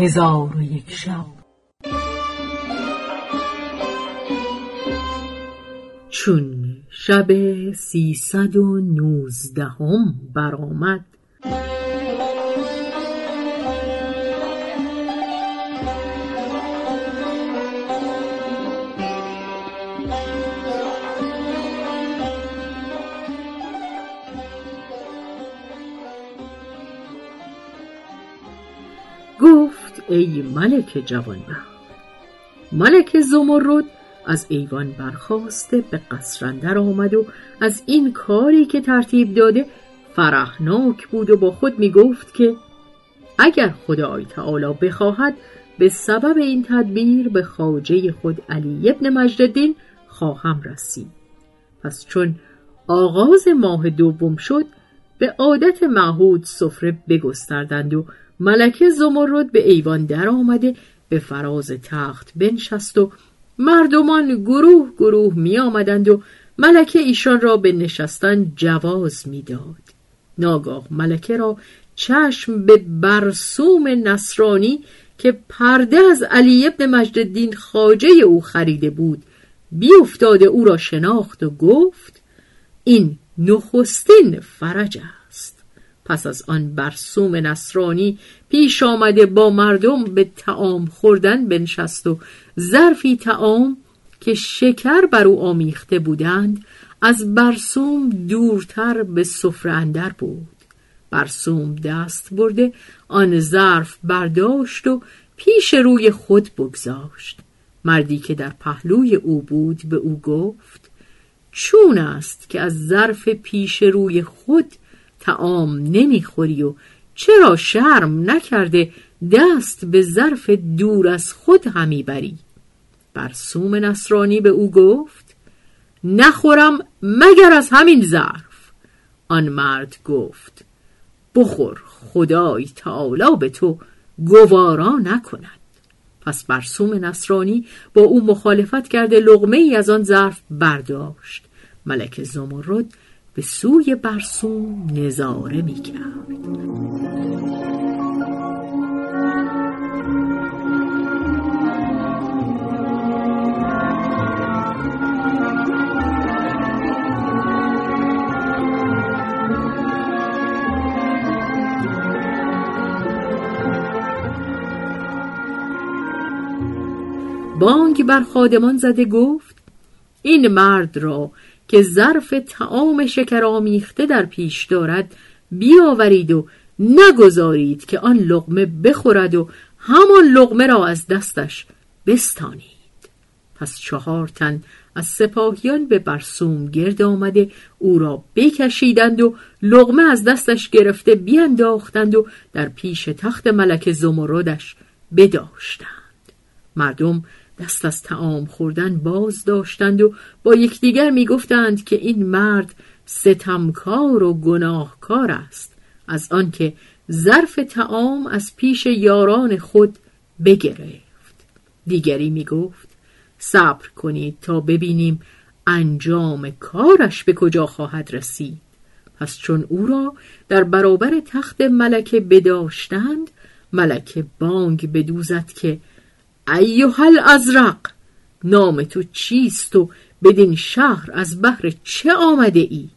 هزار و یک شب. چون شب سیصد و نوزدهم برآمد ای ملک جوانبخت ملک زمرد از ایوان برخواسته به قصر اندر آمد و از این کاری که ترتیب داده فرحناک بود و با خود می گفت که اگر خدای تعالی بخواهد به سبب این تدبیر به خواجه خود علی ابن مجددین خواهم رسید. پس چون آغاز ماه دوم شد به عادت معهود سفره بگستردند و ملکه زمرد به ایوان در آمده به فراز تخت بنشست و مردمان گروه گروه می آمدند و ملکه ایشان را به نشستن جواز می‌داد. ناگاه ملکه را چشم به برسوم نصرانی که پرده از علی ابن مجددین خاجه او خریده بود بیافتاده او را شناخت و گفت این نخستین فرج است. پس از آن برسوم نصرانی پیش آمده با مردم به تعام خوردن بنشست و ظرفی تعام که شکر بر او آمیخته بودند از برسوم دورتر به سفره اندر بود برسوم دست برده آن ظرف برداشت و پیش روی خود بگذاشت. مردی که در پهلوی او بود به او گفت چون است که از ظرف پیش روی خود تعام نمی‌خوری و چرا شرم نکرده دست به ظرف دور از خود همی بری؟ برسوم نصرانی به او گفت نخورم مگر از همین ظرف. آن مرد گفت بخور خدای تعالی به تو گوارا نکند. پس برسوم نصرانی با او مخالفت کرده لغمه ای از آن ظرف برداشت ملک زمرد به سوی برسوم نظاره می کرد. بانگ بر خادمان زده گفت این مرد را که ظرف تعام شکر آمیخته در پیش دارد بیاورید و نگذارید که آن لغمه بخورد و همان لغمه را از دستش بستانید. پس چهار تن از سپاهیان به برسوم گرد آمده او را بکشیدند و لغمه از دستش گرفته بیانداختند و در پیش تخت ملک زمردش بداشتند. مردم دست از تعام خوردن باز داشتند و با یکدیگر می‌گفتند که این مرد ستمکار و گناهکار است از آنکه ظرف تعام از پیش یاران خود بگرفت. دیگری می‌گفت صبر کنید تا ببینیم انجام کارش به کجا خواهد رسید. پس چون او را در برابر تخت ملکه بداشتند ملکه بانگ بدوزد که ایوه الازرق نام تو چیست و بدین شهر از بحر چه آمده ای؟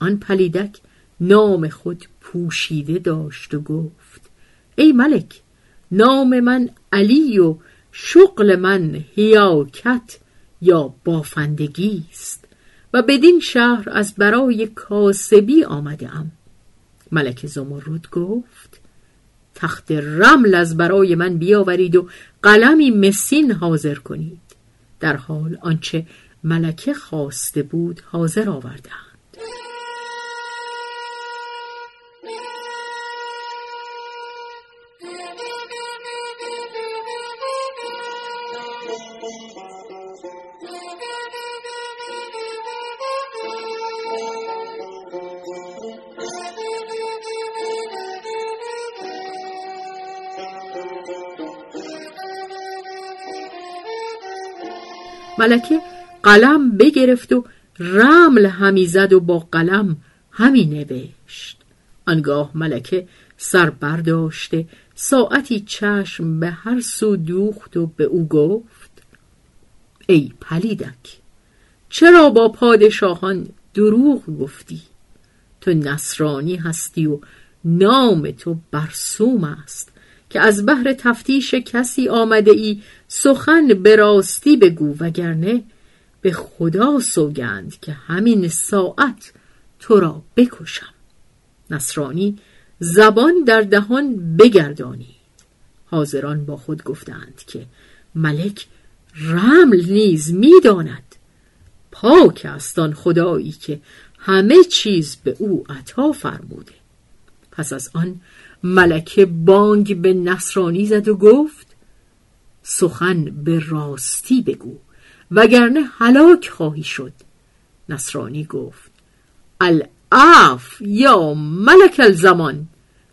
آن پلیدک نام خود پوشیده داشت و گفت ای ملک نام من علی و شغل من هیاکت یا بافندگی است و بدین شهر از برای کاسبی آمده ام ملک زمرد گفت تخت رمل از برای من بیاورید و قلمی مسین حاضر کنید. در حال آنچه ملکه خواسته بود حاضر آوردند ملکه قلم بگرفت و رمل همی زد و با قلم همی نوشت. آنگاه ملکه سر برداشته ساعتی چشم به هر سو دوخت و به او گفت ای پلیدک چرا با پادشاهان دروغ گفتی؟ تو نصرانی هستی و نام تو برسوم است. که از بحر تفتیش کسی آمده ای سخن به راستی بگو وگرنه به خدا سوگند که همین ساعت تو را بکشم. نصرانی زبان در دهان بگردانید حاضران با خود گفتند که ملک رمل نیز می‌داند. پاک است آن خدایی که همه چیز به او عطا فرموده. پس از آن ملکه بانگ به نصرانی زد و گفت سخن به راستی بگو وگرنه هلاک خواهی شد. نصرانی گفت العف یا ملک الزمان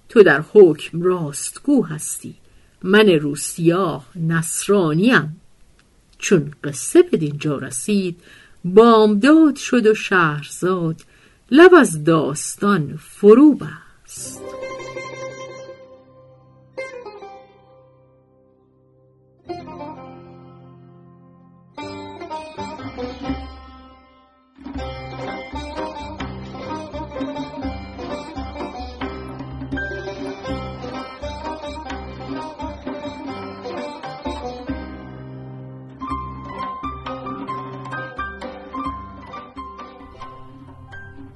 تو در حکم راستگو هستی من روسیاه نصرانیم. چون قصه به دینجا رسید بامداد شد و شهرزاد لب از داستان فرو بست.